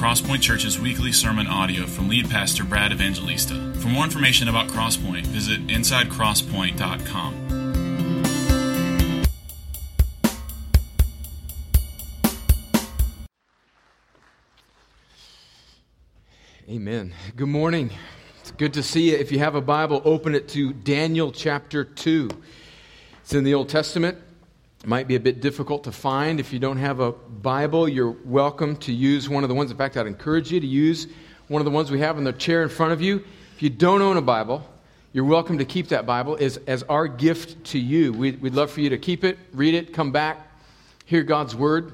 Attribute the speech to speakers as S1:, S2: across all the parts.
S1: Crosspoint Church's weekly sermon audio from lead pastor Brad Evangelista. For more information about Crosspoint, visit insidecrosspoint.com.
S2: Amen. Good morning. It's good to see you. If you have a Bible, open it to Daniel chapter 2. It's in the Old Testament. It might be a bit difficult to find. If you don't have a Bible, you're welcome to use one of the ones. In fact, I'd encourage you to use one of the ones we have in the chair in front of you. If you don't own a Bible, you're welcome to keep that Bible as, as our gift to you. We'd, we'd love for you to keep it, read it, come back, hear God's Word.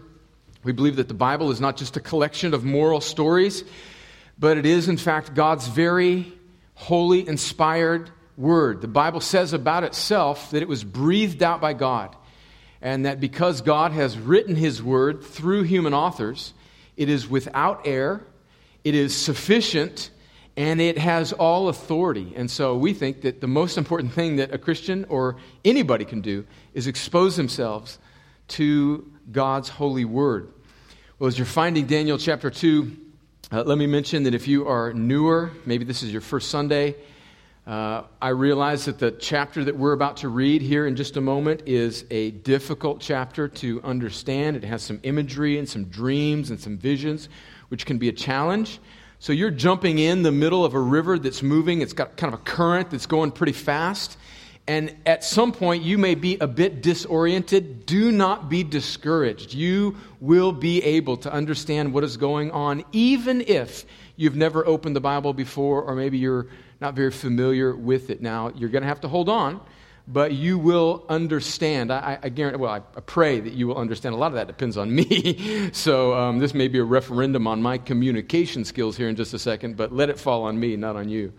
S2: We believe that the Bible is not just a collection of moral stories, but it is, in fact, God's very holy, inspired Word. The Bible says about itself that it was breathed out by God and that because God has written His Word through human authors, it is without error, it is sufficient, and it has all authority. And so we think that the most important thing that a Christian or anybody can do is expose themselves to God's holy Word. Well, as you're finding Daniel chapter 2, uh, let me mention that if you are newer, maybe this is your first Sunday, uh, I realize that the chapter that we're about to read here in just a moment is a difficult chapter to understand. It has some imagery and some dreams and some visions, which can be a challenge. So you're jumping in the middle of a river that's moving, it's got kind of a current that's going pretty fast. And at some point, you may be a bit disoriented. Do not be discouraged. You will be able to understand what is going on, even if you've never opened the Bible before, or maybe you're not very familiar with it. Now, you're going to have to hold on, but you will understand. I, I guarantee, well, I, I, pray that you will understand. A lot of that depends on me. so, um, this may be a referendum on my communication skills here in just a second, but let it fall on me, not on you.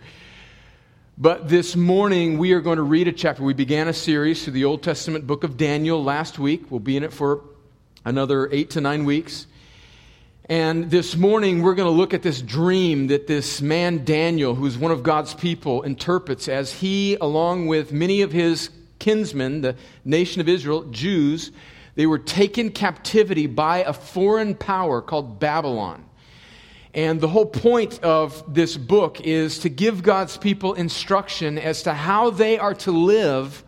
S2: But this morning, we are going to read a chapter. We began a series through the Old Testament book of Daniel last week. We'll be in it for another eight to nine weeks. And this morning, we're going to look at this dream that this man Daniel, who's one of God's people, interprets as he, along with many of his kinsmen, the nation of Israel, Jews, they were taken captivity by a foreign power called Babylon. And the whole point of this book is to give God's people instruction as to how they are to live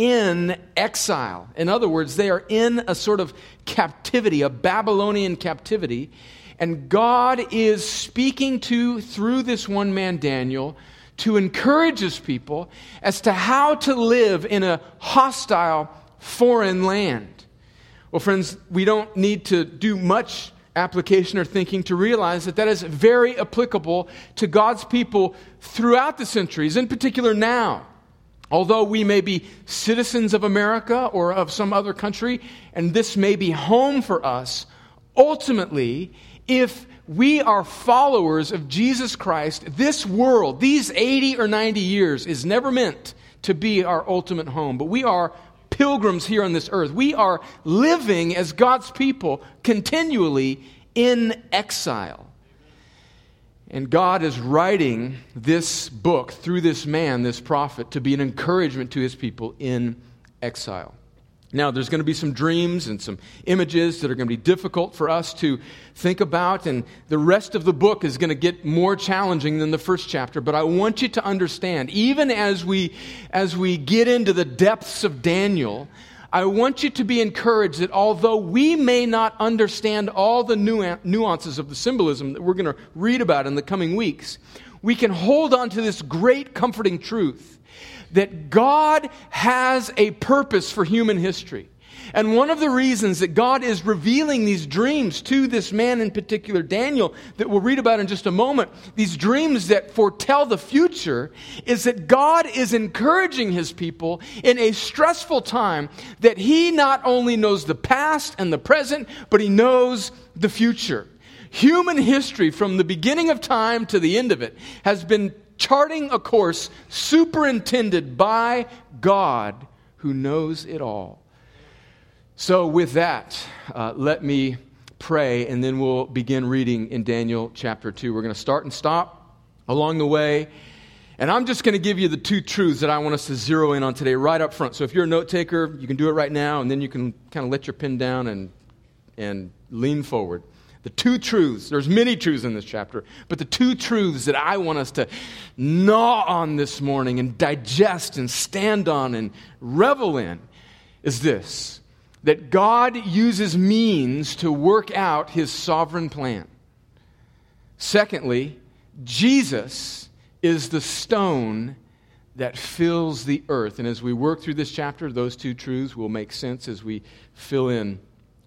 S2: in exile. In other words, they are in a sort of captivity, a Babylonian captivity. And God is speaking to, through this one man, Daniel, to encourage his people as to how to live in a hostile foreign land. Well, friends, we don't need to do much application or thinking to realize that that is very applicable to God's people throughout the centuries, in particular now. Although we may be citizens of America or of some other country, and this may be home for us, ultimately, if we are followers of Jesus Christ, this world, these 80 or 90 years, is never meant to be our ultimate home. But we are pilgrims here on this earth. We are living as God's people continually in exile. And God is writing this book through this man, this prophet, to be an encouragement to his people in exile. Now, there's going to be some dreams and some images that are going to be difficult for us to think about, and the rest of the book is going to get more challenging than the first chapter. But I want you to understand, even as we, as we get into the depths of Daniel, I want you to be encouraged that although we may not understand all the nuances of the symbolism that we're going to read about in the coming weeks, we can hold on to this great comforting truth that God has a purpose for human history. And one of the reasons that God is revealing these dreams to this man in particular, Daniel, that we'll read about in just a moment, these dreams that foretell the future, is that God is encouraging his people in a stressful time that he not only knows the past and the present, but he knows the future. Human history, from the beginning of time to the end of it, has been charting a course superintended by God who knows it all. So, with that, uh, let me pray, and then we'll begin reading in Daniel chapter 2. We're going to start and stop along the way. And I'm just going to give you the two truths that I want us to zero in on today right up front. So, if you're a note taker, you can do it right now, and then you can kind of let your pen down and, and lean forward. The two truths, there's many truths in this chapter, but the two truths that I want us to gnaw on this morning and digest and stand on and revel in is this that God uses means to work out his sovereign plan. Secondly, Jesus is the stone that fills the earth. And as we work through this chapter, those two truths will make sense as we fill in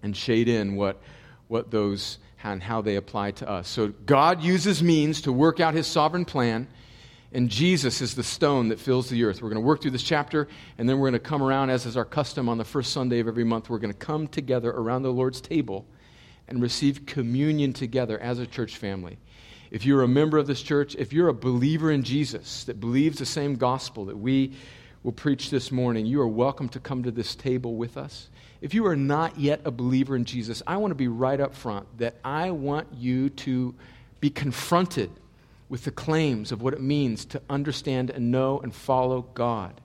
S2: and shade in what, what those and how they apply to us. So God uses means to work out his sovereign plan, and Jesus is the stone that fills the earth. We're going to work through this chapter, and then we're going to come around, as is our custom on the first Sunday of every month, we're going to come together around the Lord's table and receive communion together as a church family. If you're a member of this church, if you're a believer in Jesus that believes the same gospel that we will preach this morning, you are welcome to come to this table with us. If you are not yet a believer in Jesus, I want to be right up front that I want you to be confronted with the claims of what it means to understand and know and follow God.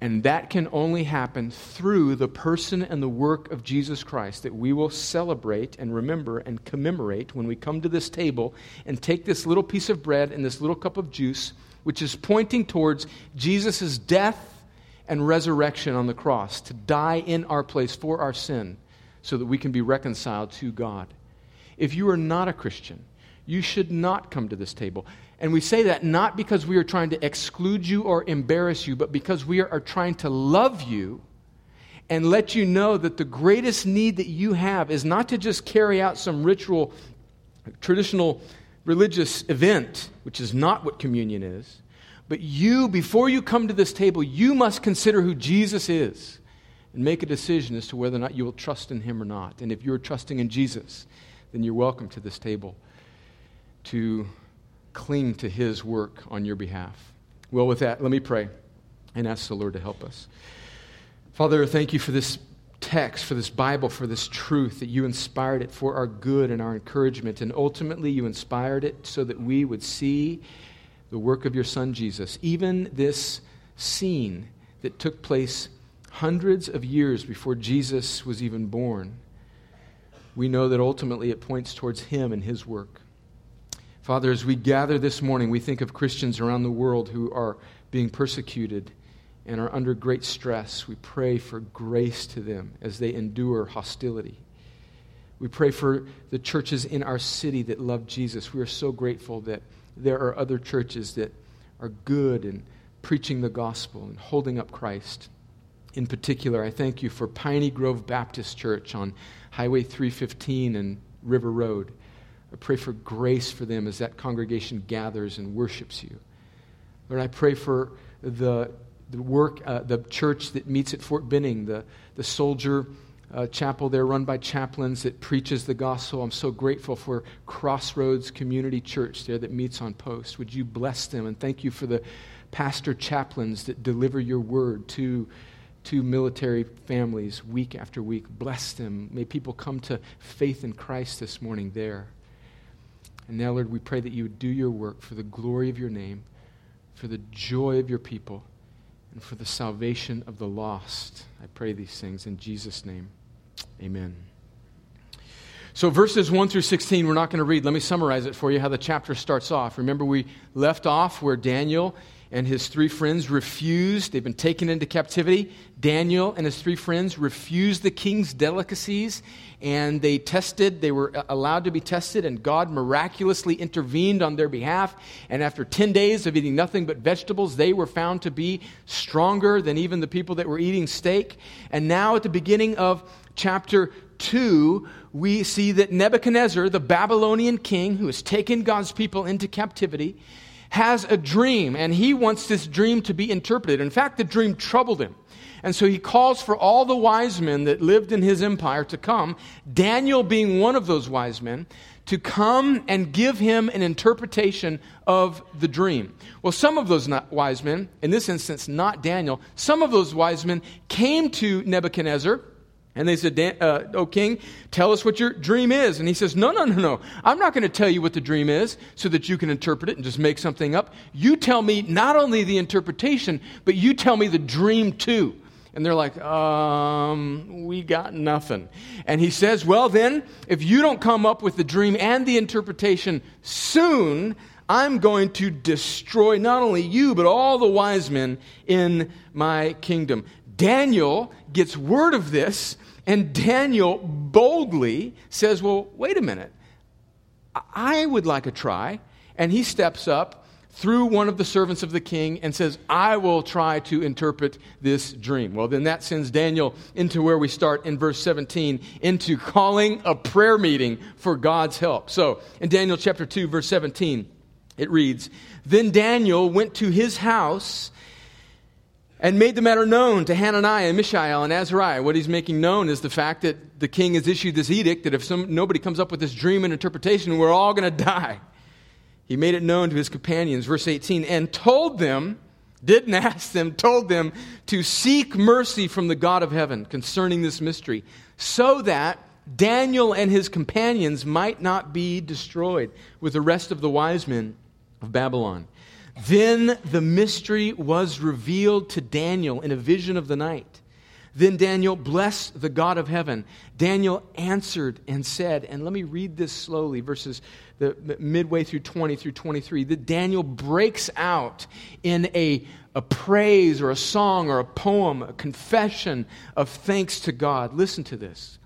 S2: And that can only happen through the person and the work of Jesus Christ that we will celebrate and remember and commemorate when we come to this table and take this little piece of bread and this little cup of juice, which is pointing towards Jesus' death and resurrection on the cross to die in our place for our sin so that we can be reconciled to God. If you are not a Christian, you should not come to this table. And we say that not because we are trying to exclude you or embarrass you, but because we are trying to love you and let you know that the greatest need that you have is not to just carry out some ritual, traditional religious event, which is not what communion is, but you, before you come to this table, you must consider who Jesus is and make a decision as to whether or not you will trust in him or not. And if you're trusting in Jesus, then you're welcome to this table to cling to his work on your behalf. Well, with that, let me pray and ask the Lord to help us. Father, thank you for this text, for this Bible, for this truth that you inspired it for our good and our encouragement. And ultimately, you inspired it so that we would see the work of your son Jesus, even this scene that took place hundreds of years before Jesus was even born, we know that ultimately it points towards him and his work. Father, as we gather this morning, we think of Christians around the world who are being persecuted and are under great stress. We pray for grace to them as they endure hostility. We pray for the churches in our city that love Jesus. We are so grateful that there are other churches that are good in preaching the gospel and holding up Christ. In particular, I thank you for Piney Grove Baptist Church on Highway 315 and River Road. I pray for grace for them as that congregation gathers and worships you. Lord, I pray for the, the work, uh, the church that meets at Fort Benning, the, the soldier uh, chapel there run by chaplains that preaches the gospel. I'm so grateful for Crossroads Community Church there that meets on post. Would you bless them? And thank you for the pastor chaplains that deliver your word to, to military families week after week. Bless them. May people come to faith in Christ this morning there. And now, Lord, we pray that you would do your work for the glory of your name, for the joy of your people, and for the salvation of the lost. I pray these things in Jesus' name. Amen. So, verses 1 through 16, we're not going to read. Let me summarize it for you how the chapter starts off. Remember, we left off where Daniel and his three friends refused. They've been taken into captivity. Daniel and his three friends refused the king's delicacies, and they tested. They were allowed to be tested, and God miraculously intervened on their behalf. And after 10 days of eating nothing but vegetables, they were found to be stronger than even the people that were eating steak. And now, at the beginning of chapter 2, we see that Nebuchadnezzar, the Babylonian king who has taken God's people into captivity, has a dream, and he wants this dream to be interpreted. In fact, the dream troubled him. And so he calls for all the wise men that lived in his empire to come, Daniel being one of those wise men, to come and give him an interpretation of the dream. Well, some of those wise men, in this instance, not Daniel, some of those wise men came to Nebuchadnezzar and they said, uh, Oh, king, tell us what your dream is. And he says, No, no, no, no. I'm not going to tell you what the dream is so that you can interpret it and just make something up. You tell me not only the interpretation, but you tell me the dream too. And they're like, um, we got nothing. And he says, well, then, if you don't come up with the dream and the interpretation soon, I'm going to destroy not only you, but all the wise men in my kingdom. Daniel gets word of this, and Daniel boldly says, Well, wait a minute. I would like a try. And he steps up through one of the servants of the king and says, I will try to interpret this dream. Well, then that sends Daniel into where we start in verse 17, into calling a prayer meeting for God's help. So, in Daniel chapter 2, verse 17, it reads Then Daniel went to his house and made the matter known to Hananiah and Mishael and Azariah. What he's making known is the fact that the king has issued this edict that if some, nobody comes up with this dream and interpretation, we're all going to die. He made it known to his companions, verse 18, and told them, didn't ask them, told them to seek mercy from the God of heaven concerning this mystery, so that Daniel and his companions might not be destroyed with the rest of the wise men of Babylon. Then the mystery was revealed to Daniel in a vision of the night. Then Daniel blessed the God of heaven. Daniel answered and said, and let me read this slowly, verses the, midway through 20 through 23. That Daniel breaks out in a, a praise or a song or a poem, a confession of thanks to God. Listen to this.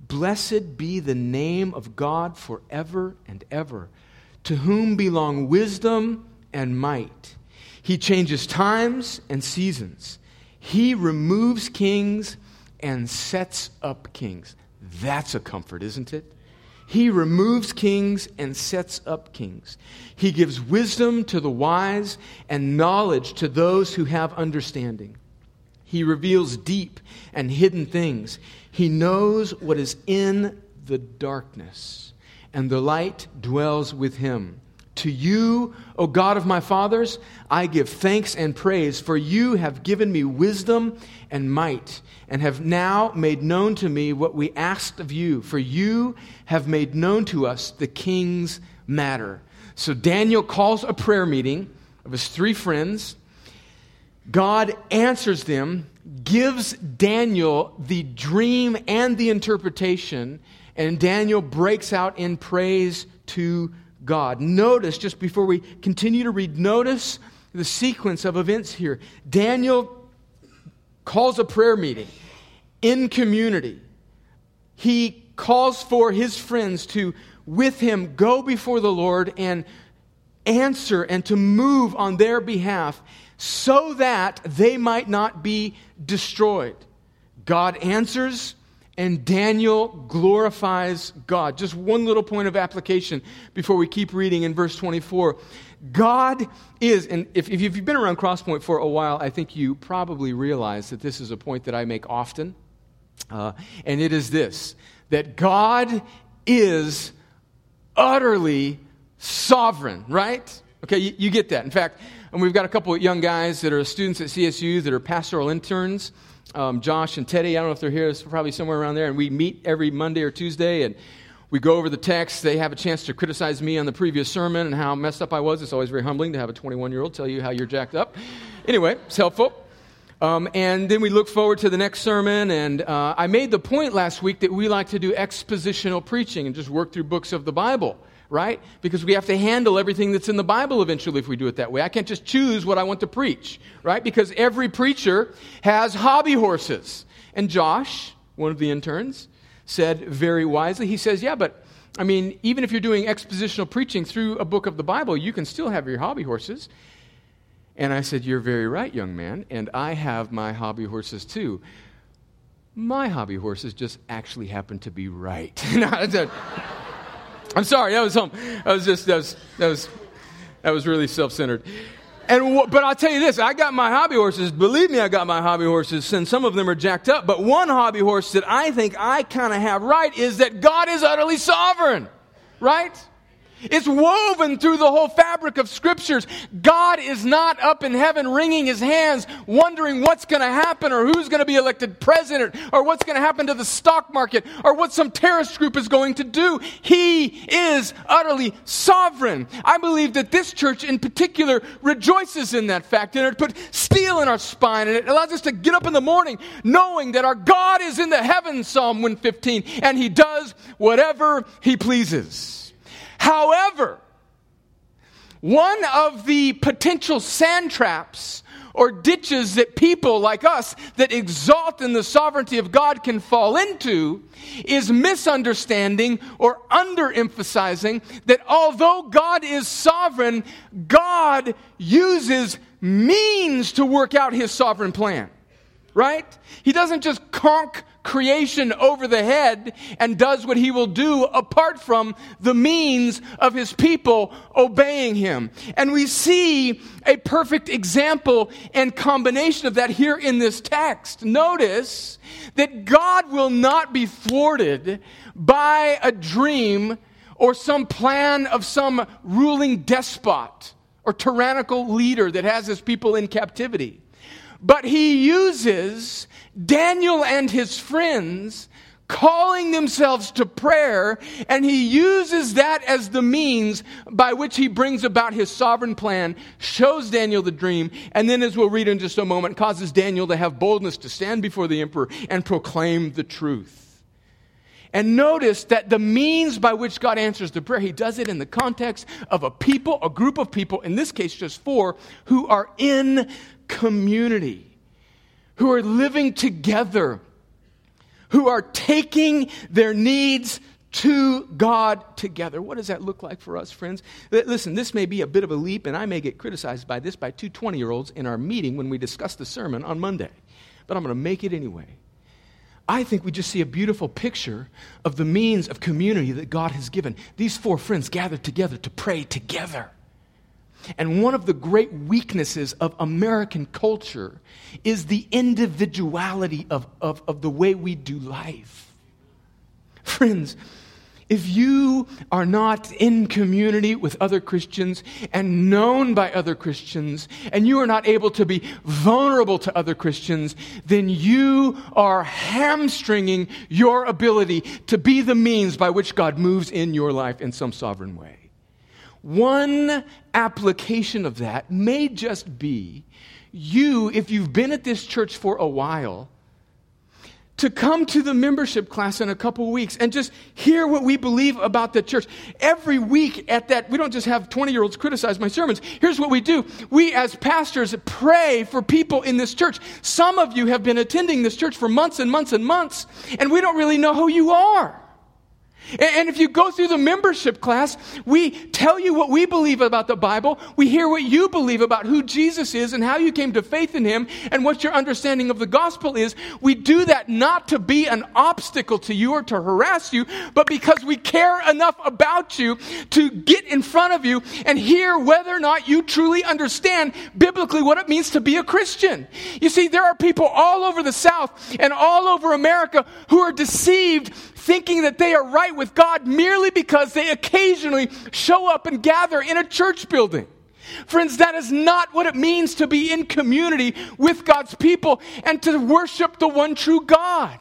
S2: Blessed be the name of God forever and ever, to whom belong wisdom and might. He changes times and seasons. He removes kings and sets up kings. That's a comfort, isn't it? He removes kings and sets up kings. He gives wisdom to the wise and knowledge to those who have understanding. He reveals deep and hidden things. He knows what is in the darkness, and the light dwells with him. To you, O God of my fathers, I give thanks and praise, for you have given me wisdom and might, and have now made known to me what we asked of you, for you have made known to us the king's matter. So Daniel calls a prayer meeting of his three friends. God answers them, gives Daniel the dream and the interpretation, and Daniel breaks out in praise to God. Notice, just before we continue to read, notice the sequence of events here. Daniel calls a prayer meeting in community. He calls for his friends to, with him, go before the Lord and answer and to move on their behalf so that they might not be destroyed. God answers and Daniel glorifies God. Just one little point of application before we keep reading in verse 24. God is, and if, if you've been around Crosspoint for a while, I think you probably realize that this is a point that I make often. Uh, and it is this that God is utterly sovereign, right? Okay, you, you get that. In fact, and we've got a couple of young guys that are students at CSU that are pastoral interns um, Josh and Teddy. I don't know if they're here, it's probably somewhere around there. And we meet every Monday or Tuesday and we go over the text. They have a chance to criticize me on the previous sermon and how messed up I was. It's always very humbling to have a 21 year old tell you how you're jacked up. Anyway, it's helpful. Um, and then we look forward to the next sermon. And uh, I made the point last week that we like to do expositional preaching and just work through books of the Bible right? Because we have to handle everything that's in the Bible eventually if we do it that way. I can't just choose what I want to preach, right? Because every preacher has hobby horses. And Josh, one of the interns, said very wisely, he says, Yeah, but I mean, even if you're doing expositional preaching through a book of the Bible, you can still have your hobby horses. And I said, You're very right, young man, and I have my hobby horses too. My hobby horses just actually happen to be right. I'm sorry, that was home. That was just that was that was that was really self-centered. And but I'll tell you this: I got my hobby horses. Believe me, I got my hobby horses, and some of them are jacked up. But one hobby horse that I think I kind of have right is that God is utterly sovereign, right? It's woven through the whole fabric of scriptures. God is not up in heaven wringing his hands, wondering what's going to happen or who's going to be elected president or what's going to happen to the stock market or what some terrorist group is going to do. He is utterly sovereign. I believe that this church in particular rejoices in that fact and it put steel in our spine and it allows us to get up in the morning knowing that our God is in the heavens, Psalm 115, and he does whatever he pleases. However, one of the potential sand traps or ditches that people like us that exalt in the sovereignty of God can fall into is misunderstanding or underemphasizing that although God is sovereign, God uses means to work out his sovereign plan. Right? He doesn't just conk creation over the head and does what he will do apart from the means of his people obeying him. And we see a perfect example and combination of that here in this text. Notice that God will not be thwarted by a dream or some plan of some ruling despot or tyrannical leader that has his people in captivity. But he uses Daniel and his friends calling themselves to prayer, and he uses that as the means by which he brings about his sovereign plan, shows Daniel the dream, and then, as we'll read in just a moment, causes Daniel to have boldness to stand before the emperor and proclaim the truth. And notice that the means by which God answers the prayer, he does it in the context of a people, a group of people, in this case just four, who are in community who are living together, who are taking their needs to God together. What does that look like for us, friends? Listen, this may be a bit of a leap, and I may get criticized by this by two 20 year olds in our meeting when we discuss the sermon on Monday, but I'm going to make it anyway. I think we just see a beautiful picture of the means of community that God has given. These four friends gathered together to pray together. And one of the great weaknesses of American culture is the individuality of, of, of the way we do life. Friends, if you are not in community with other Christians and known by other Christians, and you are not able to be vulnerable to other Christians, then you are hamstringing your ability to be the means by which God moves in your life in some sovereign way. One application of that may just be you, if you've been at this church for a while, to come to the membership class in a couple weeks and just hear what we believe about the church. Every week at that, we don't just have 20 year olds criticize my sermons. Here's what we do. We as pastors pray for people in this church. Some of you have been attending this church for months and months and months, and we don't really know who you are. And if you go through the membership class, we tell you what we believe about the Bible. We hear what you believe about who Jesus is and how you came to faith in him and what your understanding of the gospel is. We do that not to be an obstacle to you or to harass you, but because we care enough about you to get in front of you and hear whether or not you truly understand biblically what it means to be a Christian. You see, there are people all over the South and all over America who are deceived thinking that they are right with God merely because they occasionally show up and gather in a church building. Friends, that is not what it means to be in community with God's people and to worship the one true God.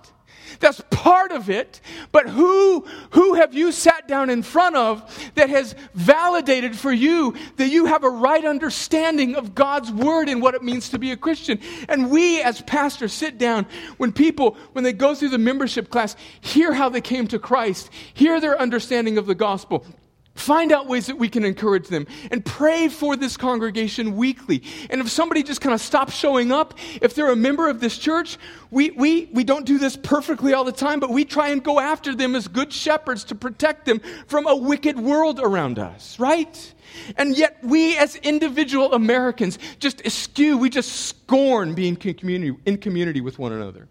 S2: That's part of it. But who, who have you sat down in front of that has validated for you that you have a right understanding of God's word and what it means to be a Christian? And we as pastors sit down when people, when they go through the membership class, hear how they came to Christ, hear their understanding of the gospel. Find out ways that we can encourage them and pray for this congregation weekly. And if somebody just kind of stops showing up, if they're a member of this church, we, we, we don't do this perfectly all the time, but we try and go after them as good shepherds to protect them from a wicked world around us, right? And yet, we as individual Americans just eschew, we just scorn being community, in community with one another.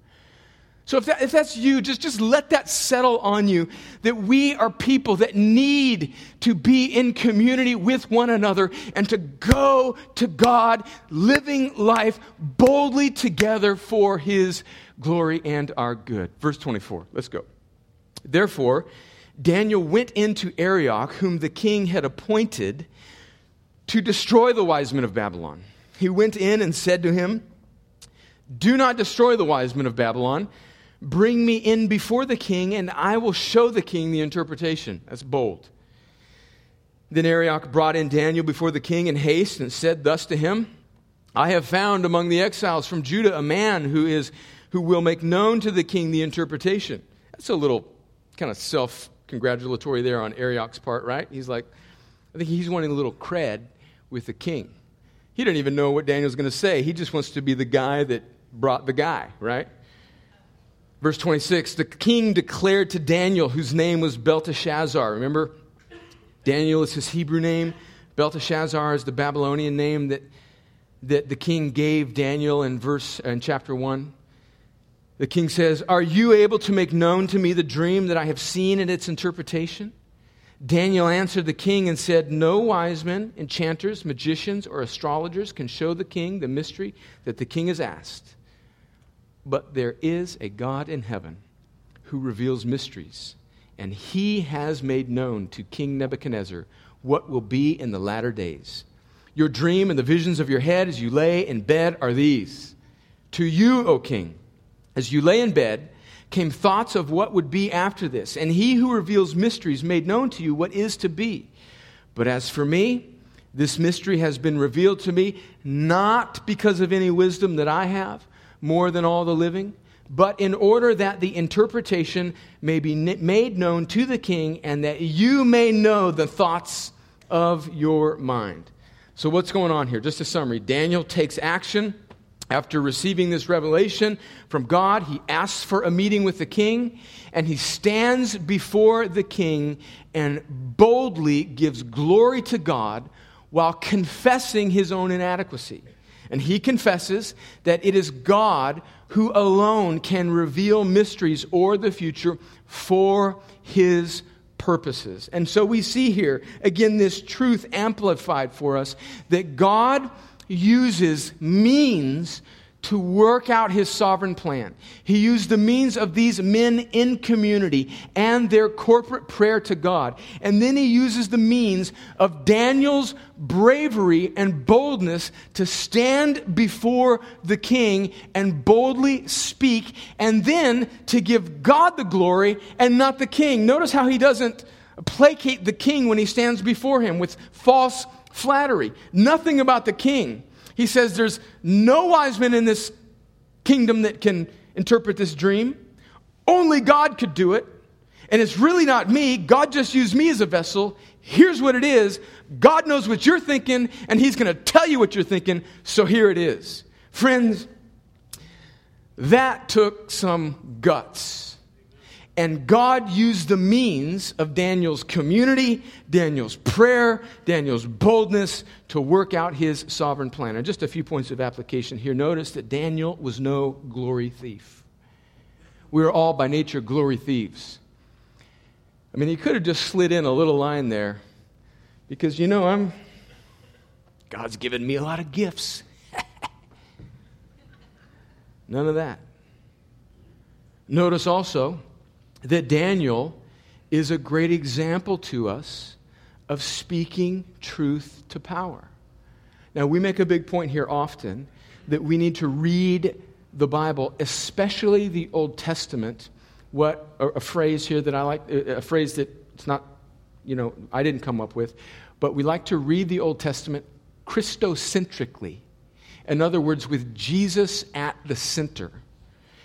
S2: So if, that, if that's you, just, just let that settle on you that we are people that need to be in community with one another and to go to God, living life boldly together for His glory and our good. Verse 24, let's go. Therefore, Daniel went into Arioch, whom the king had appointed to destroy the wise men of Babylon. He went in and said to him, Do not destroy the wise men of Babylon. Bring me in before the king, and I will show the king the interpretation. That's bold. Then Arioch brought in Daniel before the king in haste and said thus to him I have found among the exiles from Judah a man who, is, who will make known to the king the interpretation. That's a little kind of self congratulatory there on Arioch's part, right? He's like, I think he's wanting a little cred with the king. He didn't even know what Daniel's going to say. He just wants to be the guy that brought the guy, right? Verse 26 The king declared to Daniel, whose name was Belteshazzar. Remember, Daniel is his Hebrew name, Belteshazzar is the Babylonian name that, that the king gave Daniel in verse in chapter 1. The king says, Are you able to make known to me the dream that I have seen and its interpretation? Daniel answered the king and said, No wise men, enchanters, magicians, or astrologers can show the king the mystery that the king has asked. But there is a God in heaven who reveals mysteries, and he has made known to King Nebuchadnezzar what will be in the latter days. Your dream and the visions of your head as you lay in bed are these. To you, O king, as you lay in bed, came thoughts of what would be after this, and he who reveals mysteries made known to you what is to be. But as for me, this mystery has been revealed to me not because of any wisdom that I have, more than all the living, but in order that the interpretation may be made known to the king and that you may know the thoughts of your mind. So, what's going on here? Just a summary Daniel takes action after receiving this revelation from God, he asks for a meeting with the king, and he stands before the king and boldly gives glory to God while confessing his own inadequacy. And he confesses that it is God who alone can reveal mysteries or the future for his purposes. And so we see here, again, this truth amplified for us that God uses means to work out his sovereign plan. He used the means of these men in community and their corporate prayer to God. And then he uses the means of Daniel's bravery and boldness to stand before the king and boldly speak, and then to give God the glory and not the king. Notice how he doesn't placate the king when he stands before him with false flattery. Nothing about the king. He says there's no wise men in this kingdom that can interpret this dream. Only God could do it. And it's really not me. God just used me as a vessel. Here's what it is God knows what you're thinking, and He's going to tell you what you're thinking. So here it is. Friends, that took some guts. And God used the means of Daniel's community, Daniel's prayer, Daniel's boldness to work out his sovereign plan. And just a few points of application here. Notice that Daniel was no glory thief. We are all by nature glory thieves. I mean, he could have just slid in a little line there because, you know, I'm, God's given me a lot of gifts. None of that. Notice also that Daniel is a great example to us of speaking truth to power. Now, we make a big point here often that we need to read the Bible, especially the Old Testament. What a, phrase here that I like, a phrase that it's not, you know, I didn't come up with, but we like to read the Old Testament Christocentrically. In other words, with Jesus at the center.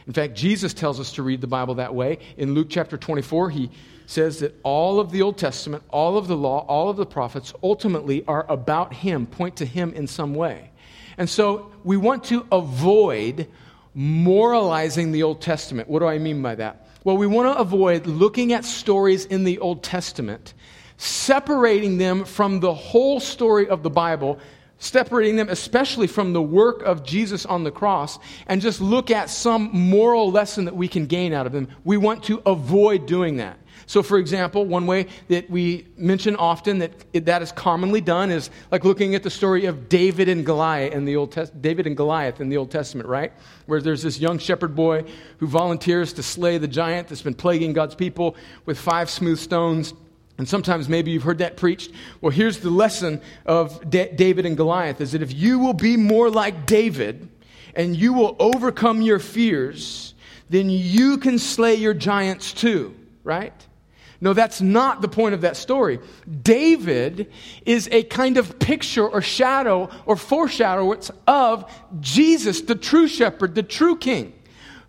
S2: In fact, Jesus tells us to read the Bible that way. In Luke chapter 24, he says that all of the Old Testament, all of the law, all of the prophets ultimately are about him, point to him in some way. And so we want to avoid moralizing the Old Testament. What do I mean by that? Well, we want to avoid looking at stories in the Old Testament, separating them from the whole story of the Bible separating them especially from the work of Jesus on the cross, and just look at some moral lesson that we can gain out of them. We want to avoid doing that. So, for example, one way that we mention often that that is commonly done is like looking at the story of David and Goliath in the Old Test- David and Goliath in the Old Testament, right? Where there's this young shepherd boy who volunteers to slay the giant that's been plaguing God's people with five smooth stones. And sometimes maybe you've heard that preached. Well, here's the lesson of D- David and Goliath is that if you will be more like David and you will overcome your fears, then you can slay your giants too, right? No, that's not the point of that story. David is a kind of picture or shadow or foreshadow of Jesus, the true shepherd, the true king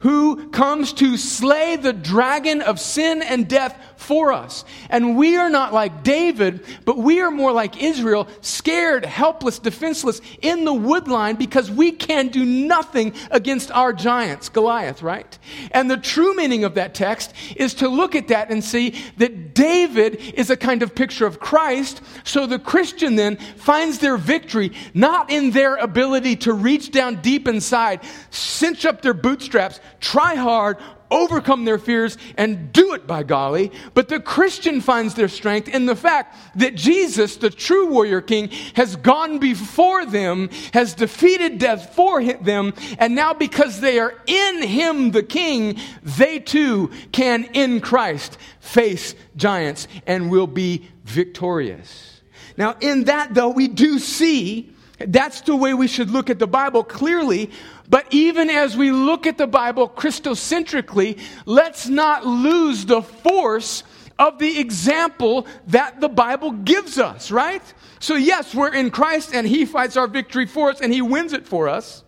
S2: who comes to slay the dragon of sin and death for us. And we are not like David, but we are more like Israel, scared, helpless, defenseless in the woodline because we can do nothing against our giants, Goliath, right? And the true meaning of that text is to look at that and see that David is a kind of picture of Christ. So the Christian then finds their victory not in their ability to reach down deep inside, cinch up their bootstraps, try hard, overcome their fears, and do it by golly. But the Christian finds their strength in the fact that Jesus, the true warrior king, has gone before them, has defeated death for them, and now because they are in him, the king, they too can in Christ face giants and will be victorious. Now, in that, though, we do see that's the way we should look at the Bible clearly. But even as we look at the Bible Christocentrically, let's not lose the force of the example that the Bible gives us, right? So, yes, we're in Christ and He fights our victory for us and He wins it for us.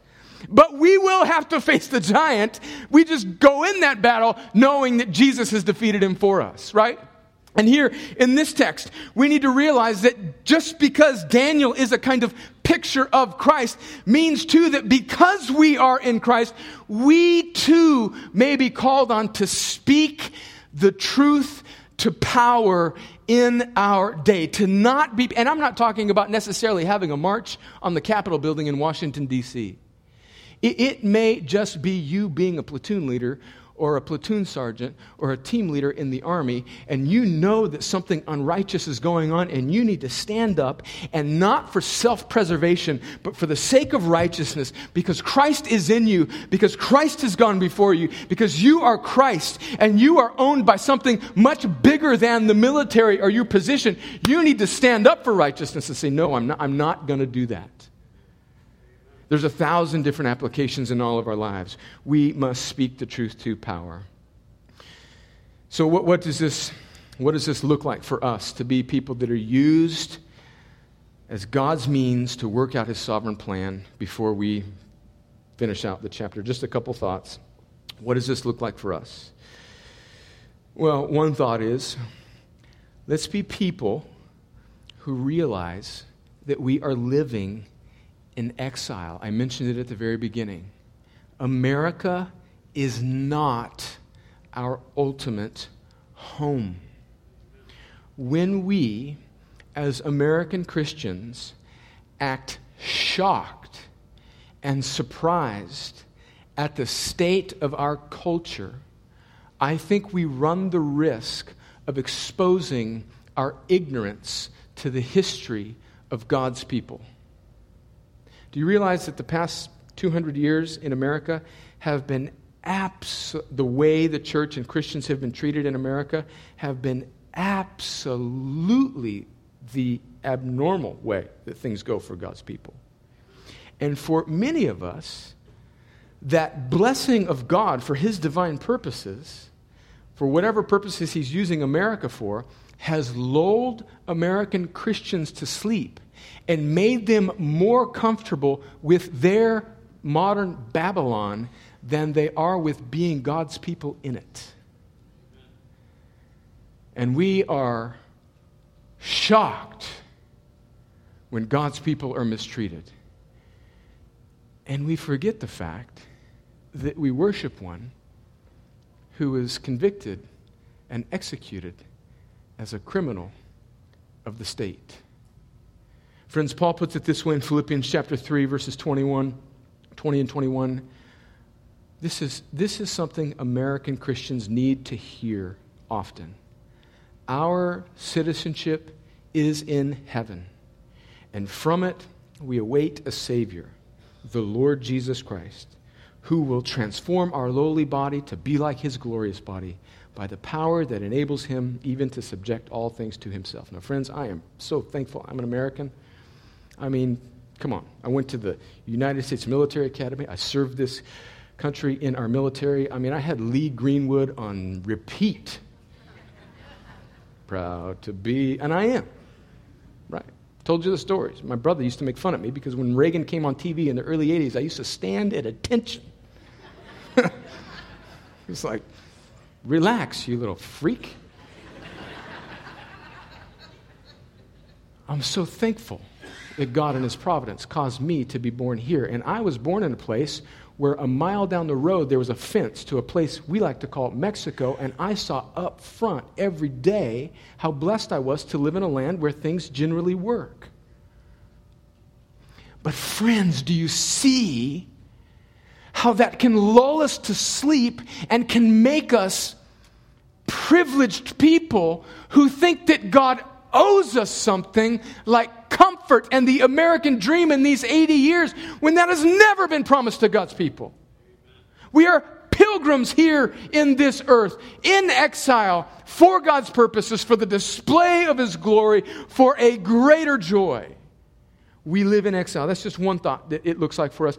S2: But we will have to face the giant. We just go in that battle knowing that Jesus has defeated him for us, right? And here in this text, we need to realize that just because Daniel is a kind of picture of Christ means too that because we are in Christ, we too may be called on to speak the truth to power in our day. To not be, and I'm not talking about necessarily having a march on the Capitol building in Washington, D.C. It, it may just be you being a platoon leader or a platoon sergeant or a team leader in the army and you know that something unrighteous is going on and you need to stand up and not for self preservation, but for the sake of righteousness because Christ is in you, because Christ has gone before you, because you are Christ and you are owned by something much bigger than the military or your position. You need to stand up for righteousness and say, No, I'm not, I'm not going to do that. There's a thousand different applications in all of our lives. We must speak the truth to power. So, what, what, does this, what does this look like for us to be people that are used as God's means to work out his sovereign plan before we finish out the chapter? Just a couple thoughts. What does this look like for us? Well, one thought is let's be people who realize that we are living in exile. I mentioned it at the very beginning. America is not our ultimate home. When we, as American Christians, act shocked and surprised at the state of our culture, I think we run the risk of exposing our ignorance to the history of God's people. Do you realize that the past 200 years in America have been abs- the way the church and Christians have been treated in America have been absolutely the abnormal way that things go for God's people. And for many of us, that blessing of God for his divine purposes, for whatever purposes he's using America for, has lulled American Christians to sleep and made them more comfortable with their modern Babylon than they are with being God's people in it. And we are shocked when God's people are mistreated. And we forget the fact that we worship one who is convicted and executed as a criminal of the state. Friends, Paul puts it this way in Philippians chapter 3, verses 21, 20 and 21. This is, this is something American Christians need to hear often. Our citizenship is in heaven, and from it we await a Savior, the Lord Jesus Christ, who will transform our lowly body to be like his glorious body by the power that enables him even to subject all things to himself. Now, friends, I am so thankful I'm an American. I mean, come on. I went to the United States Military Academy. I served this country in our military. I mean, I had Lee Greenwood on repeat. Proud to be, and I am. Right. Told you the stories. My brother used to make fun of me because when Reagan came on TV in the early 80s, I used to stand at attention. it's like, relax, you little freak. I'm so thankful that God in His providence caused me to be born here. And I was born in a place where a mile down the road there was a fence to a place we like to call Mexico, and I saw up front every day how blessed I was to live in a land where things generally work. But, friends, do you see how that can lull us to sleep and can make us privileged people who think that God owes us something like comfort and the American dream in these 80 years when that has never been promised to God's people. We are pilgrims here in this earth, in exile, for God's purposes, for the display of His glory, for a greater joy. We live in exile. That's just one thought that it looks like for us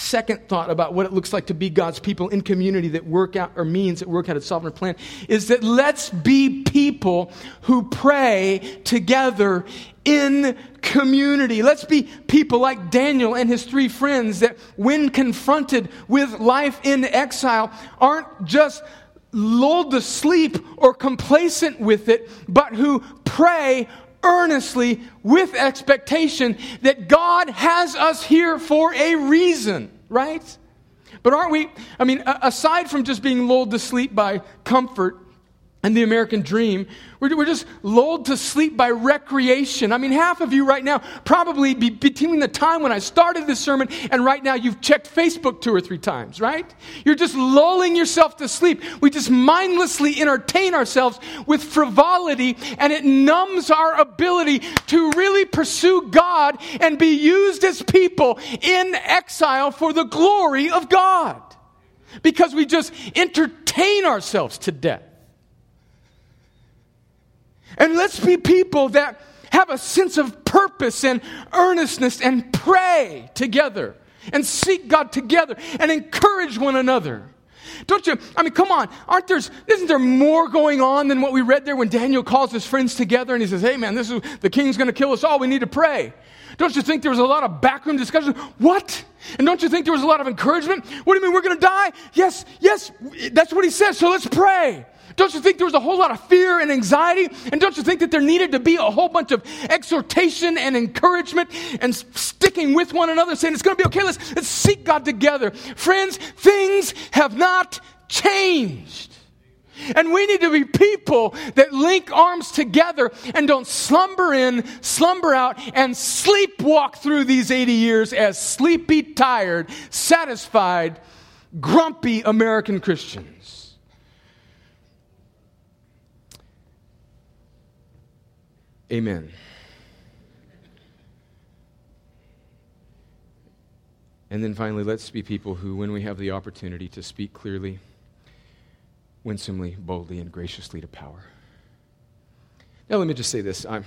S2: second thought about what it looks like to be God's people in community that work out or means that work out a sovereign plan is that let's be people who pray together in community. Let's be people like Daniel and his three friends that, when confronted with life in exile, aren't just lulled to sleep or complacent with it, but who pray earnestly with expectation that God has us here for a reason, right? But aren't we, I mean, aside from just being lulled to sleep by comfort, and the American dream. We're, we're just lulled to sleep by recreation. I mean, half of you right now, probably be, between the time when I started this sermon and right now, you've checked Facebook two or three times, right? You're just lulling yourself to sleep. We just mindlessly entertain ourselves with frivolity, and it numbs our ability to really pursue God and be used as people in exile for the glory of God. Because we just entertain ourselves to death. And let's be people that have a sense of purpose and earnestness and pray together and seek God together and encourage one another. Don't you? I mean, come on. Aren't there, isn't there more going on than what we read there when Daniel calls his friends together and he says, hey man, this is, the king's going to kill us all. We need to pray. Don't you think there was a lot of backroom discussion? What? And don't you think there was a lot of encouragement? What do you mean we're going to die? Yes, yes, that's what he says. So let's pray. Don't you think there was a whole lot of fear and anxiety? And don't you think that there needed to be a whole bunch of exhortation and encouragement and sticking with one another, saying it's going to be okay, let's, let's seek God together? Friends, things have not changed. And we need to be people that link arms together and don't slumber in, slumber out, and sleepwalk through these 80 years as sleepy, tired, satisfied, grumpy American Christians. Amen. And then finally, let's be people who, when we have the opportunity to speak clearly, winsomely, boldly, and graciously to power. Now, let me just say this. I'm,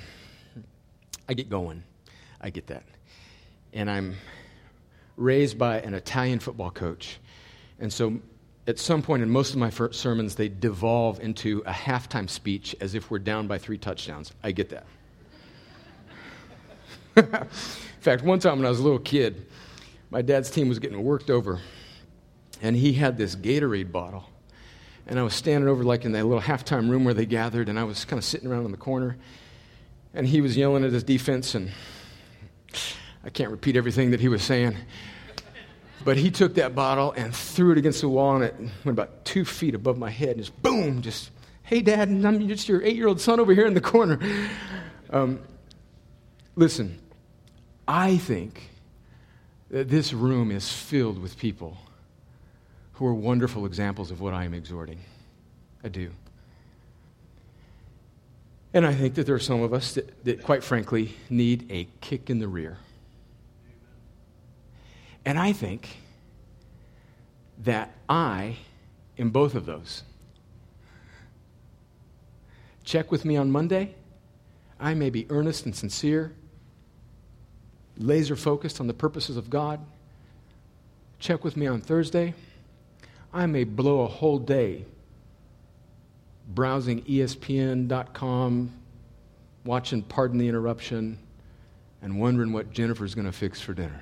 S2: I get going. I get that. And I'm raised by an Italian football coach. And so at some point in most of my sermons, they devolve into a halftime speech as if we're down by three touchdowns. I get that. in fact, one time when I was a little kid, my dad's team was getting worked over, and he had this Gatorade bottle. And I was standing over, like in that little halftime room where they gathered, and I was kind of sitting around in the corner, and he was yelling at his defense, and I can't repeat everything that he was saying. But he took that bottle and threw it against the wall, and it went about two feet above my head, and just boom, just, hey, Dad, I'm just your eight year old son over here in the corner. Um, listen, I think that this room is filled with people who are wonderful examples of what I am exhorting. I do. And I think that there are some of us that, that, quite frankly, need a kick in the rear. And I think that I am both of those. Check with me on Monday. I may be earnest and sincere, laser focused on the purposes of God. Check with me on Thursday. I may blow a whole day browsing ESPN.com, watching Pardon the Interruption, and wondering what Jennifer's going to fix for dinner.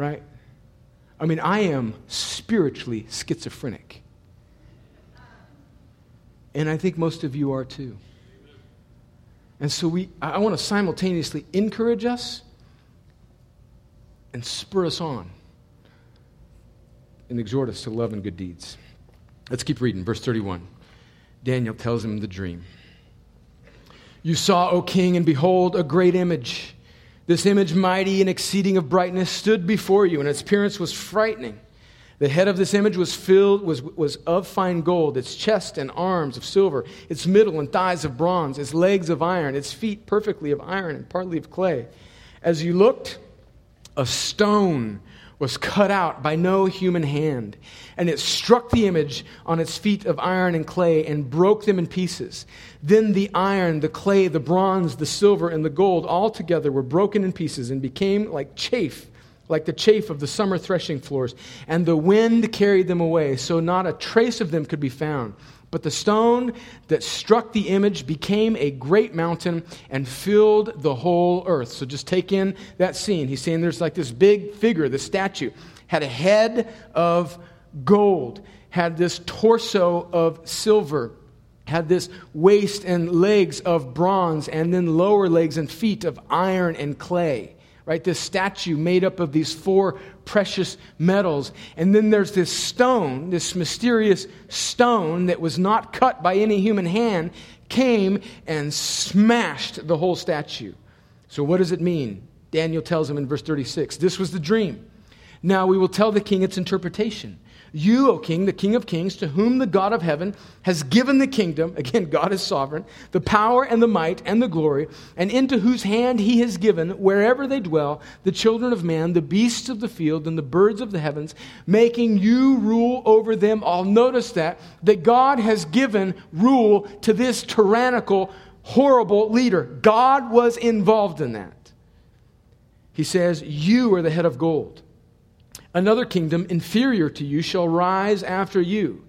S2: Right? I mean, I am spiritually schizophrenic. And I think most of you are too. And so we, I want to simultaneously encourage us and spur us on and exhort us to love and good deeds. Let's keep reading. Verse 31. Daniel tells him the dream. You saw, O king, and behold, a great image. This image, mighty and exceeding of brightness, stood before you, and its appearance was frightening. The head of this image was filled was, was of fine gold, its chest and arms of silver, its middle and thighs of bronze, its legs of iron, its feet perfectly of iron and partly of clay. As you looked, a stone was cut out by no human hand, and it struck the image on its feet of iron and clay and broke them in pieces. Then the iron, the clay, the bronze, the silver, and the gold all together were broken in pieces and became like chaff like the chaff of the summer threshing floors, and the wind carried them away, so not a trace of them could be found. But the stone that struck the image became a great mountain and filled the whole earth. So just take in that scene. He's saying there's like this big figure, the statue, had a head of gold, had this torso of silver, had this waist and legs of bronze, and then lower legs and feet of iron and clay right? This statue made up of these four precious metals. And then there's this stone, this mysterious stone that was not cut by any human hand, came and smashed the whole statue. So, what does it mean? Daniel tells him in verse 36 this was the dream. Now we will tell the king its interpretation. You, O king, the king of kings, to whom the God of heaven has given the kingdom, again, God is sovereign, the power and the might and the glory, and into whose hand he has given, wherever they dwell, the children of man, the beasts of the field, and the birds of the heavens, making you rule over them all. Notice that, that God has given rule to this tyrannical, horrible leader. God was involved in that. He says, You are the head of gold. Another kingdom inferior to you shall rise after you,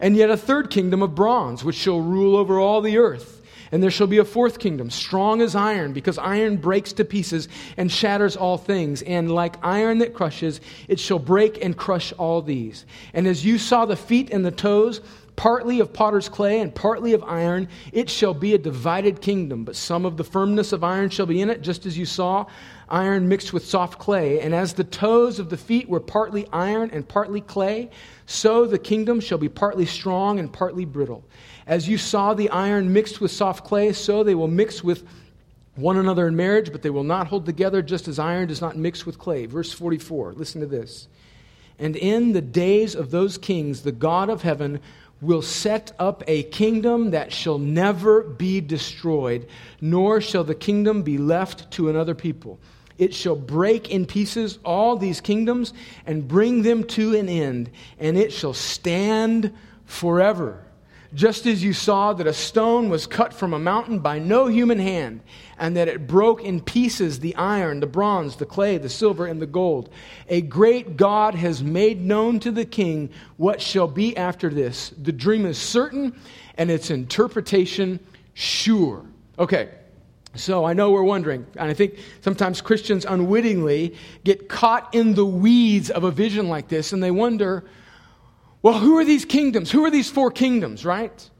S2: and yet a third kingdom of bronze, which shall rule over all the earth. And there shall be a fourth kingdom, strong as iron, because iron breaks to pieces and shatters all things. And like iron that crushes, it shall break and crush all these. And as you saw the feet and the toes, partly of potter's clay and partly of iron, it shall be a divided kingdom. But some of the firmness of iron shall be in it, just as you saw iron mixed with soft clay. And as the toes of the feet were partly iron and partly clay, so the kingdom shall be partly strong and partly brittle. As you saw the iron mixed with soft clay, so they will mix with one another in marriage, but they will not hold together just as iron does not mix with clay. Verse 44, listen to this. And in the days of those kings, the God of heaven will set up a kingdom that shall never be destroyed, nor shall the kingdom be left to another people. It shall break in pieces all these kingdoms and bring them to an end, and it shall stand forever. Just as you saw that a stone was cut from a mountain by no human hand, and that it broke in pieces the iron, the bronze, the clay, the silver, and the gold. A great God has made known to the king what shall be after this. The dream is certain, and its interpretation sure. Okay. So I know we're wondering, and I think sometimes Christians unwittingly get caught in the weeds of a vision like this, and they wonder, well, who are these kingdoms? Who are these four kingdoms, right?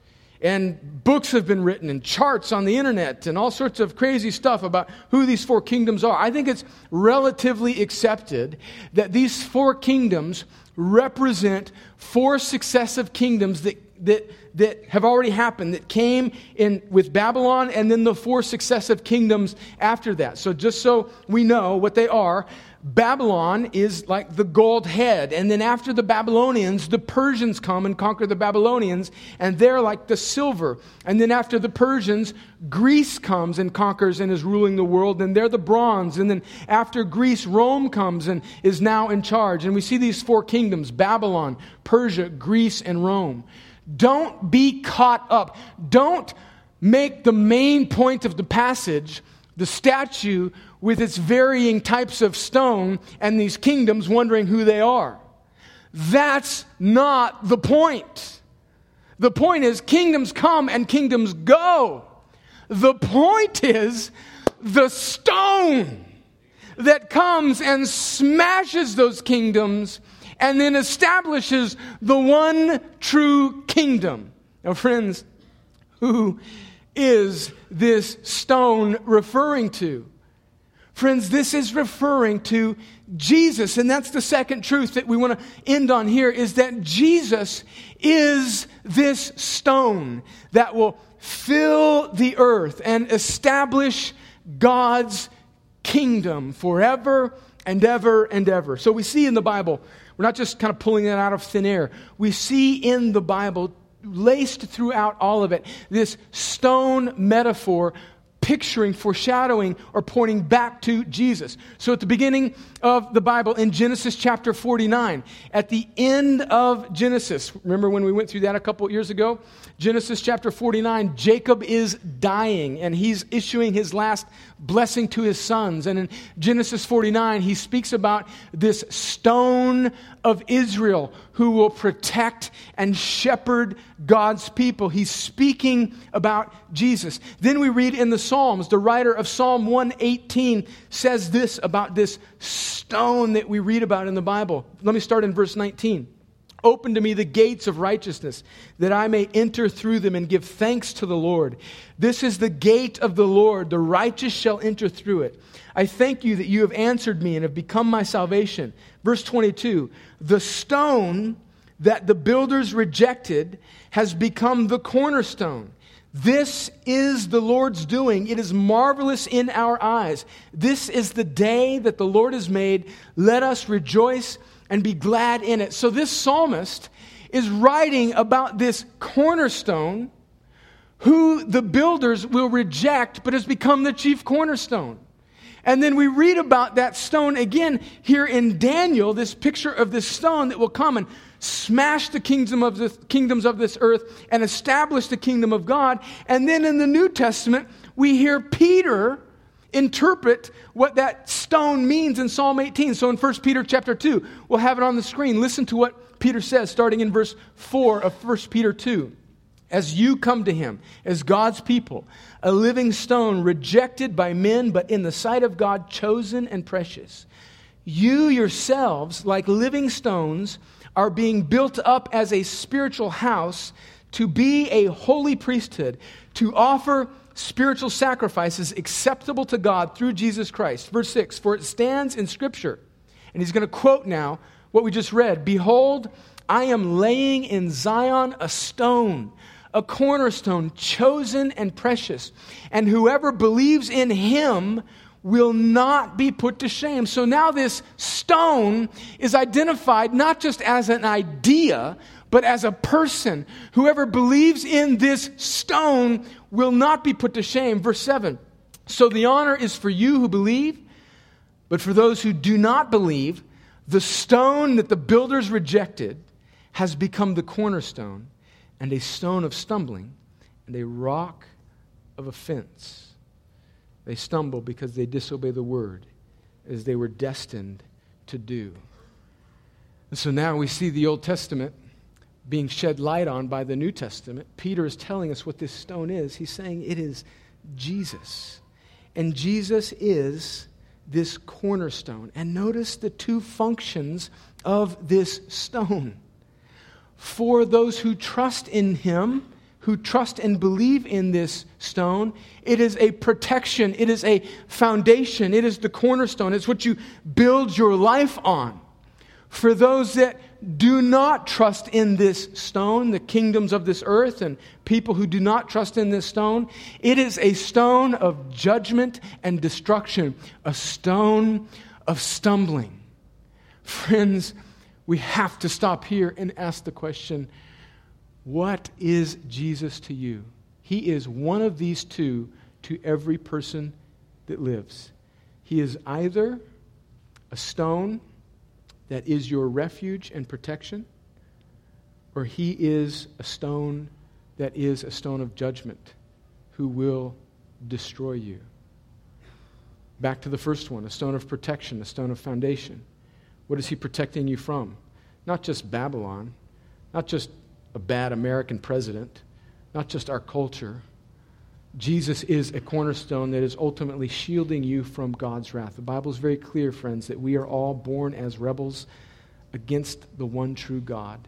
S2: And books have been written and charts on the internet and all sorts of crazy stuff about who these four kingdoms are. I think it's relatively accepted that these four kingdoms represent four successive kingdoms that that, that have already happened that came in with Babylon and then the four successive kingdoms after that. So, just so we know what they are, Babylon is like the gold head. And then after the Babylonians, the Persians come and conquer the Babylonians, and they're like the silver. And then after the Persians, Greece comes and conquers and is ruling the world, and they're the bronze. And then after Greece, Rome comes and is now in charge. And we see these four kingdoms Babylon, Persia, Greece, and Rome. Don't be caught up. Don't make the main point of the passage the statue with its varying types of stone and these kingdoms wondering who they are. That's not the point. The point is, kingdoms come and kingdoms go. The point is the stone that comes and smashes those kingdoms and then establishes the one true kingdom. Now, friends, who is this stone referring to? Friends, this is referring to Jesus. And that's the second truth that we want to end on here is that Jesus is this stone that will fill the earth and establish God's kingdom forever and ever and ever. So we see in the Bible, we're not just kind of pulling that out of thin air. We see in the Bible, laced throughout all of it, this stone metaphor picturing, foreshadowing, or pointing back to Jesus. So at the beginning of the Bible, in Genesis chapter 49, at the end of Genesis, remember when we went through that a couple years ago? Genesis chapter 49, Jacob is dying and he's issuing his last blessing to his sons. And in Genesis 49, he speaks about this stone of Israel who will protect and shepherd God's people. He's speaking about Jesus. Then we read in the Psalms, the writer of Psalm 118 says this about this stone that we read about in the Bible. Let me start in verse 19. Open to me the gates of righteousness, that I may enter through them and give thanks to the Lord. This is the gate of the Lord. The righteous shall enter through it. I thank you that you have answered me and have become my salvation. Verse 22 The stone that the builders rejected has become the cornerstone. This is the Lord's doing. It is marvelous in our eyes. This is the day that the Lord has made. Let us rejoice and be glad in it. So, this psalmist is writing about this cornerstone who the builders will reject, but has become the chief cornerstone. And then we read about that stone again here in Daniel, this picture of this stone that will come and smash the kingdom of the kingdoms of this earth and establish the kingdom of God. And then in the New Testament, we hear Peter interpret what that stone means in Psalm 18. So in 1 Peter chapter 2, we'll have it on the screen. Listen to what Peter says starting in verse 4 of 1 Peter 2. As you come to him as God's people, a living stone rejected by men, but in the sight of God chosen and precious. You yourselves, like living stones, are being built up as a spiritual house to be a holy priesthood, to offer spiritual sacrifices acceptable to God through Jesus Christ. Verse 6 For it stands in Scripture, and he's going to quote now what we just read Behold, I am laying in Zion a stone, a cornerstone, chosen and precious, and whoever believes in him will not be put to shame. So now this stone is identified not just as an idea, but as a person. Whoever believes in this stone will not be put to shame. Verse 7 So the honor is for you who believe, but for those who do not believe, the stone that the builders rejected has become the cornerstone and a stone of stumbling and a rock of offense. They stumble because they disobey the word as they were destined to do. And so now we see the Old Testament being shed light on by the New Testament, Peter is telling us what this stone is. He's saying it is Jesus. And Jesus is this cornerstone. And notice the two functions of this stone. For those who trust in him, who trust and believe in this stone, it is a protection, it is a foundation, it is the cornerstone, it's what you build your life on. For those that do not trust in this stone, the kingdoms of this earth, and people who do not trust in this stone, it is a stone of judgment and destruction, a stone of stumbling. Friends, we have to stop here and ask the question what is Jesus to you? He is one of these two to every person that lives. He is either a stone that is your refuge and protection, or he is a stone that is a stone of judgment who will destroy you. Back to the first one a stone of protection, a stone of foundation. What is he protecting you from? Not just Babylon, not just a bad American president, not just our culture. Jesus is a cornerstone that is ultimately shielding you from God's wrath. The Bible is very clear, friends, that we are all born as rebels against the one true God.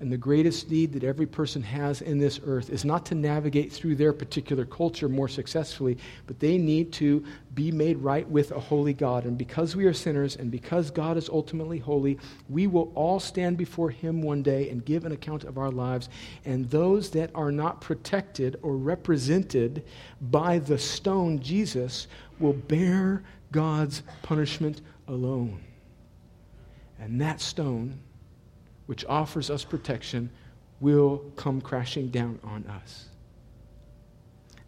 S2: And the greatest need that every person has in this earth is not to navigate through their particular culture more successfully, but they need to be made right with a holy God. And because we are sinners and because God is ultimately holy, we will all stand before Him one day and give an account of our lives. And those that are not protected or represented by the stone, Jesus, will bear God's punishment alone. And that stone which offers us protection, will come crashing down on us.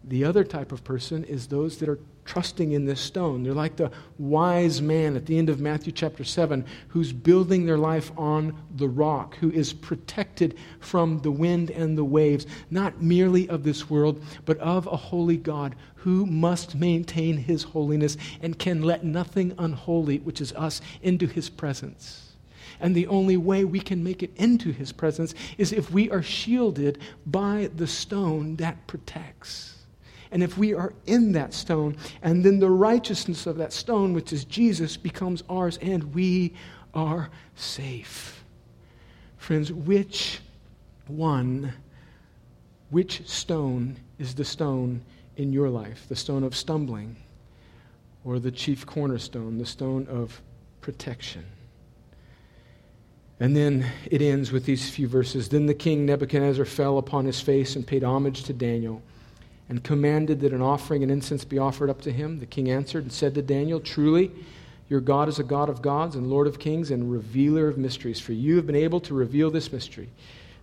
S2: The other type of person is those that are trusting in this stone. They're like the wise man at the end of Matthew chapter 7 who's building their life on the rock, who is protected from the wind and the waves, not merely of this world, but of a holy God who must maintain his holiness and can let nothing unholy, which is us, into his presence. And the only way we can make it into his presence is if we are shielded by the stone that protects. And if we are in that stone, and then the righteousness of that stone, which is Jesus, becomes ours, and we are safe. Friends, which one, which stone is the stone in your life? The stone of stumbling, or the chief cornerstone, the stone of protection? And then it ends with these few verses. Then the king Nebuchadnezzar fell upon his face and paid homage to Daniel and commanded that an offering and incense be offered up to him. The king answered and said to Daniel, Truly, your God is a God of gods and Lord of kings and revealer of mysteries, for you have been able to reveal this mystery.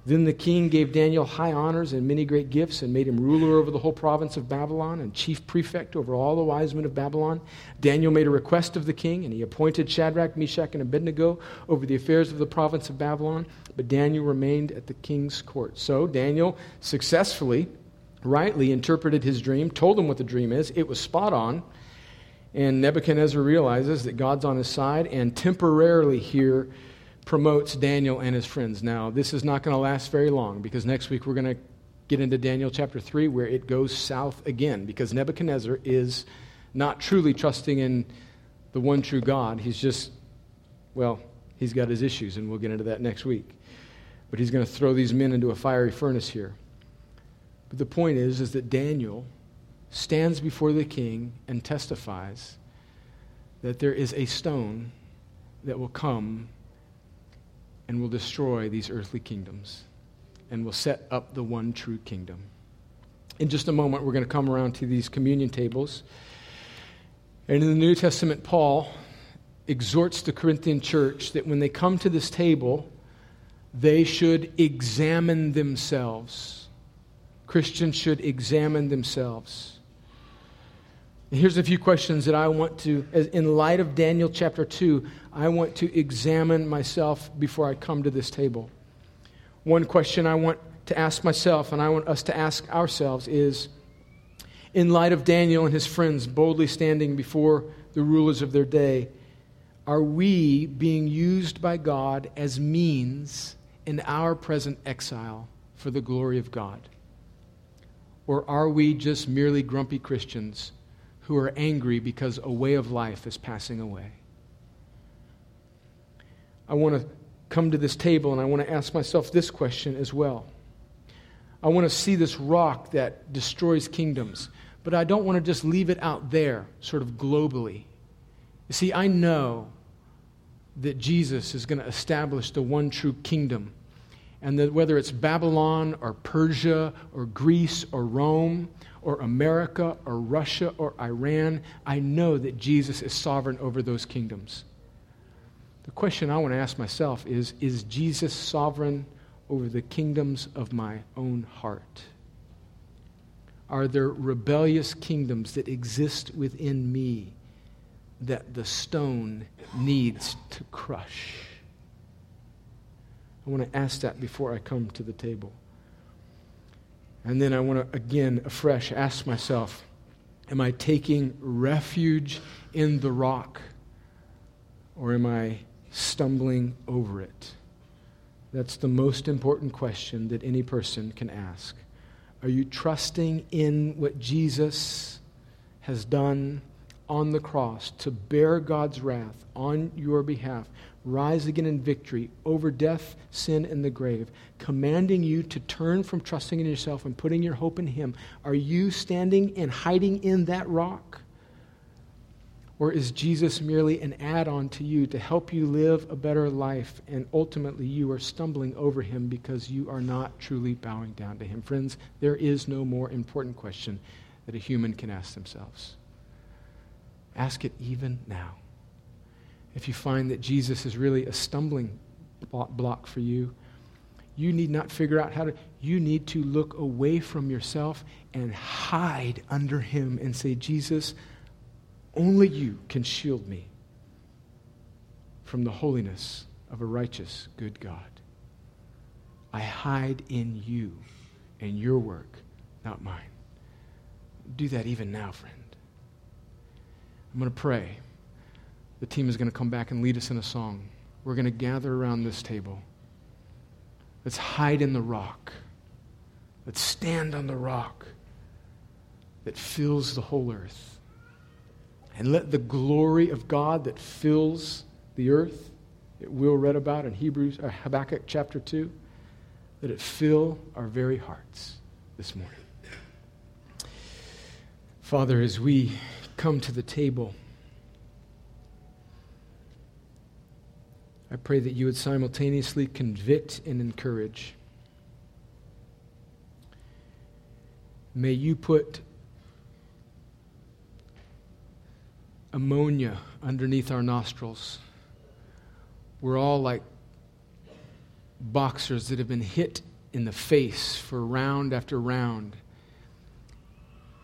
S2: Then the king gave Daniel high honors and many great gifts and made him ruler over the whole province of Babylon and chief prefect over all the wise men of Babylon. Daniel made a request of the king, and he appointed Shadrach, Meshach, and Abednego over the affairs of the province of Babylon. But Daniel remained at the king's court. So Daniel successfully, rightly interpreted his dream, told him what the dream is. It was spot on. And Nebuchadnezzar realizes that God's on his side and temporarily here promotes Daniel and his friends. Now, this is not going to last very long because next week we're going to get into Daniel chapter 3 where it goes south again because Nebuchadnezzar is not truly trusting in the one true God. He's just, well, he's got his issues, and we'll get into that next week. But he's going to throw these men into a fiery furnace here. But the point is, is that Daniel stands before the king and testifies that there is a stone that will come and will destroy these earthly kingdoms and will set up the one true kingdom. In just a moment, we're going to come around to these communion tables. And in the New Testament, Paul exhorts the Corinthian church that when they come to this table, they should examine themselves. Christians should examine themselves. Here's a few questions that I want to, in light of Daniel chapter 2, I want to examine myself before I come to this table. One question I want to ask myself and I want us to ask ourselves is in light of Daniel and his friends boldly standing before the rulers of their day, are we being used by God as means in our present exile for the glory of God? Or are we just merely grumpy Christians? Who are angry because a way of life is passing away. I want to come to this table and I want to ask myself this question as well. I want to see this rock that destroys kingdoms, but I don't want to just leave it out there, sort of globally. You see, I know that Jesus is going to establish the one true kingdom. And that whether it's Babylon or Persia or Greece or Rome or America or Russia or Iran, I know that Jesus is sovereign over those kingdoms. The question I want to ask myself is Is Jesus sovereign over the kingdoms of my own heart? Are there rebellious kingdoms that exist within me that the stone needs to crush? I want to ask that before I come to the table. And then I want to again, afresh, ask myself Am I taking refuge in the rock? Or am I stumbling over it? That's the most important question that any person can ask. Are you trusting in what Jesus has done on the cross to bear God's wrath on your behalf, rise again in victory over death, sin, and the grave, commanding you to turn from trusting in yourself and putting your hope in Him? Are you standing and hiding in that rock? Or is Jesus merely an add on to you to help you live a better life and ultimately you are stumbling over him because you are not truly bowing down to him? Friends, there is no more important question that a human can ask themselves. Ask it even now. If you find that Jesus is really a stumbling block for you, you need not figure out how to, you need to look away from yourself and hide under him and say, Jesus, only you can shield me from the holiness of a righteous, good God. I hide in you and your work, not mine. Do that even now, friend. I'm going to pray. The team is going to come back and lead us in a song. We're going to gather around this table. Let's hide in the rock. Let's stand on the rock that fills the whole earth. And let the glory of God that fills the earth, that Will read about in Hebrews, or uh, Habakkuk chapter 2, let it fill our very hearts this morning. Father, as we come to the table, I pray that you would simultaneously convict and encourage. May you put ammonia underneath our nostrils. We're all like boxers that have been hit in the face for round after round.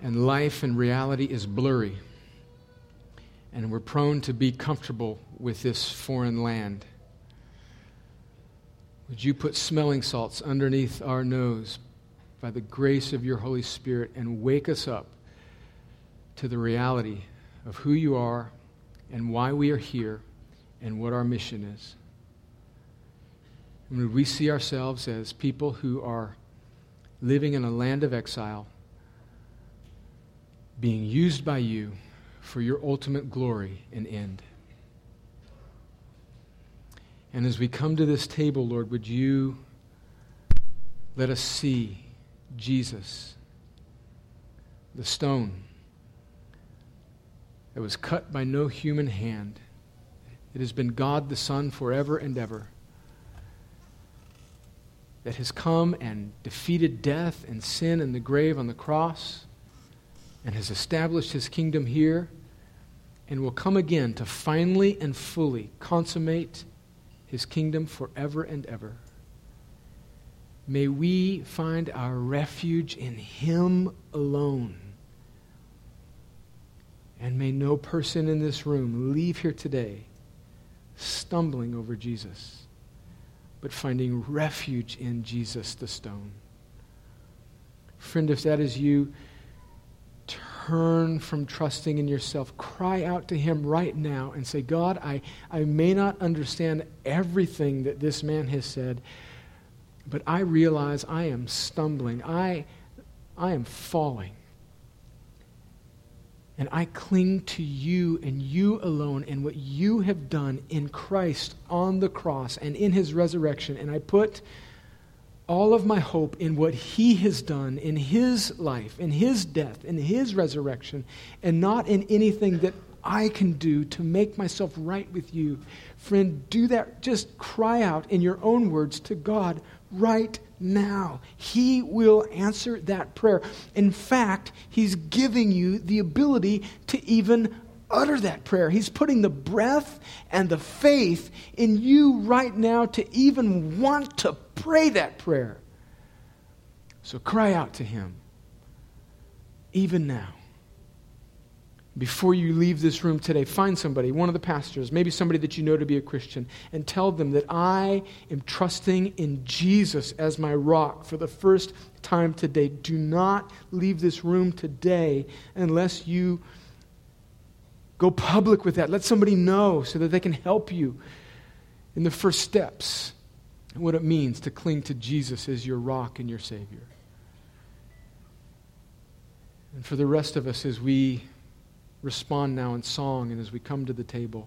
S2: And life and reality is blurry. And we're prone to be comfortable with this foreign land. Would you put smelling salts underneath our nose by the grace of your Holy Spirit and wake us up to the reality of who you are and why we are here and what our mission is. And we see ourselves as people who are living in a land of exile, being used by you for your ultimate glory and end. And as we come to this table, Lord, would you let us see Jesus, the stone that was cut by no human hand. It has been God the Son forever and ever that has come and defeated death and sin and the grave on the cross and has established his kingdom here and will come again to finally and fully consummate his kingdom forever and ever. May we find our refuge in him alone. And may no person in this room leave here today stumbling over Jesus, but finding refuge in Jesus the stone. Friend, if that is you, turn from trusting in yourself. Cry out to Him right now and say, God, I, I may not understand everything that this man has said, but I realize I am stumbling. I, I am falling. And I cling to you and you alone and what you have done in Christ on the cross and in his resurrection. And I put all of my hope in what he has done in his life, in his death, in his resurrection, and not in anything that I can do to make myself right with you. Friend, do that. Just cry out in your own words to God right now. He will answer that prayer. In fact, He's giving you the ability to even utter that prayer. He's putting the breath and the faith in you right now to even want to pray that prayer. So cry out to Him, even now. Before you leave this room today, find somebody, one of the pastors, maybe somebody that you know to be a Christian, and tell them that I am trusting in Jesus as my rock for the first time today. Do not leave this room today unless you go public with that. Let somebody know so that they can help you in the first steps and what it means to cling to Jesus as your rock and your Savior. And for the rest of us, as we respond now in song and as we come to the table.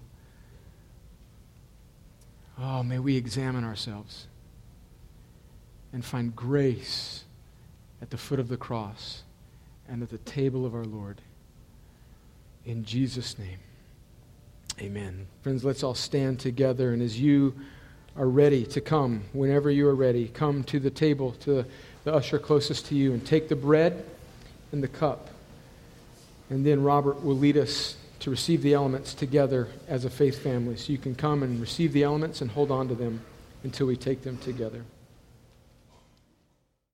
S2: Oh, may we examine ourselves and find grace at the foot of the cross and at the table of our Lord. In Jesus' name, amen. Friends, let's all stand together. And as you are ready to come, whenever you are ready, come to the table, to the usher closest to you, and take the bread and the cup. And then Robert will lead us to receive the elements together as a faith family. So you can come and receive the elements and hold on to them until we take them together.